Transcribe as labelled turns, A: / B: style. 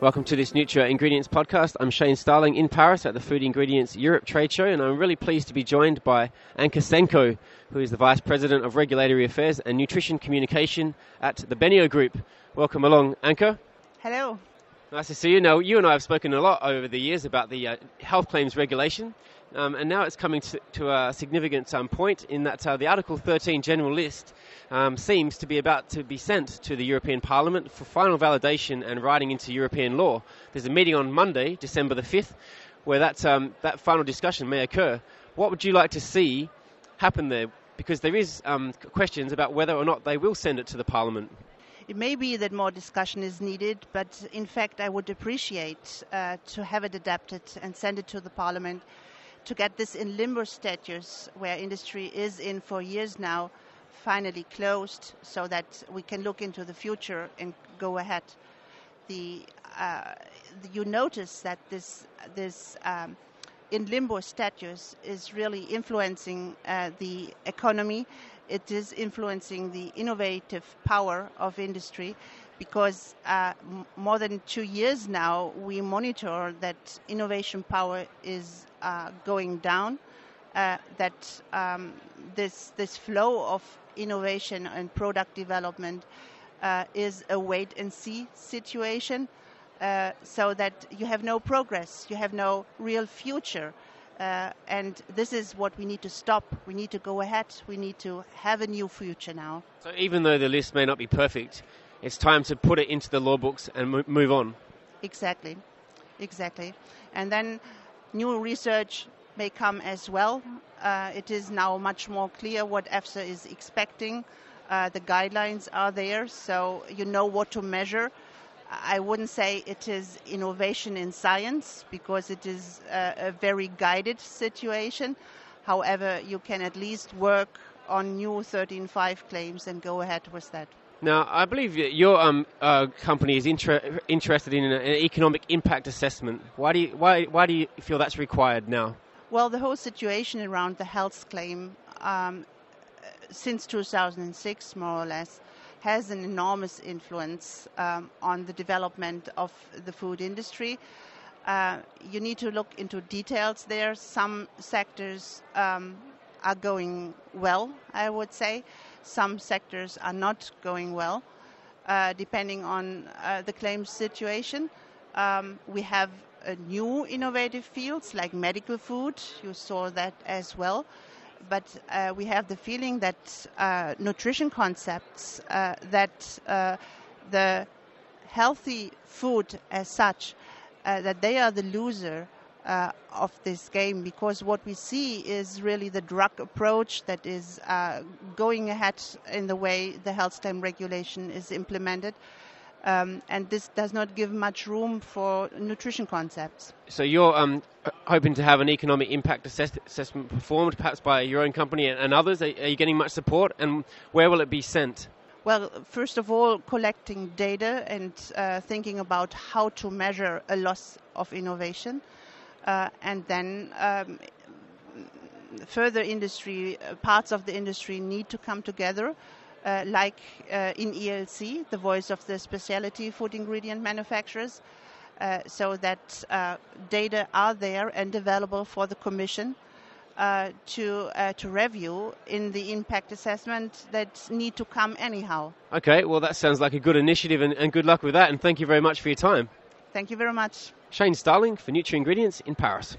A: Welcome to this NutraIngredients podcast. I'm Shane Starling in Paris at the Food Ingredients Europe trade show, and I'm really pleased to be joined by Anke Sentko, who is the Vice President of Regulatory Affairs and Nutrition Communication at the BENEO Group. Welcome along, Anke.
B: Hello.
A: Nice to see you. Now, you and I have spoken a lot over the years about the uh, health claims regulation, um, and now it's coming to, to a significant um, point in that uh, the Article 13 general list um, seems to be about to be sent to the European Parliament for final validation and writing into European law. There's a meeting on Monday, December the 5th, where that, um, that final discussion may occur. What would you like to see happen there? Because there is um, questions about whether or not they will send it to the Parliament.
B: It may be that more discussion is needed, but in fact, I would appreciate uh, to have it adapted and send it to the Parliament to get this in limbo status where industry is in for years now finally closed so that we can look into the future and go ahead. The, uh, you notice that this, this um, in limbo status is really influencing uh, the economy. It is influencing the innovative power of industry because uh, m- more than two years now we monitor that innovation power is uh, going down, uh, that um, this, this flow of innovation and product development uh, is a wait and see situation. Uh, so that you have no progress, you have no real future. Uh, and this is what we need to stop. We need to go ahead. We need to have a new future now.
A: So, even though the list may not be perfect, it's time to put it into the law books and move on.
B: Exactly, exactly. And then new research may come as well. Uh, it is now much more clear what EFSA is expecting. Uh, the guidelines are there, so you know what to measure. I wouldn't say it is innovation in science because it is a, a very guided situation. However, you can at least work on new 13.5 claims and go ahead with that.
A: Now, I believe your um, uh, company is inter- interested in an economic impact assessment. Why do, you, why, why do you feel that's required now?
B: Well, the whole situation around the health claim um, since 2006, more or less, has an enormous influence um, on the development of the food industry. Uh, you need to look into details there. Some sectors um, are going well, I would say. Some sectors are not going well, uh, depending on uh, the claims situation. Um, we have new innovative fields like medical food. You saw that as well but uh, we have the feeling that uh, nutrition concepts, uh, that uh, the healthy food as such, uh, that they are the loser uh, of this game because what we see is really the drug approach that is going ahead in the way the health claim regulation is implemented. Um, and this does not give much room for nutrition concepts.
A: So you're um, hoping to have an economic impact assess- assessment performed, perhaps by your own company and, and others. Are, are, you getting much support, and where will it be sent?
B: Well, first of all, collecting data and uh, thinking about how to measure a loss of innovation, uh, and then. Um, further industry uh, parts of the industry need to come together uh, like uh, in ELC, the voice of the specialty food ingredient manufacturers, uh, so that data are there and available for the Commission uh, to uh, to review in the impact assessment that need to come anyhow.
A: Okay, well that sounds like a good initiative, and, and good luck with that. And thank you very much for your time.
B: Thank you very much.
A: Shane Starling for NutraIngredients in Paris.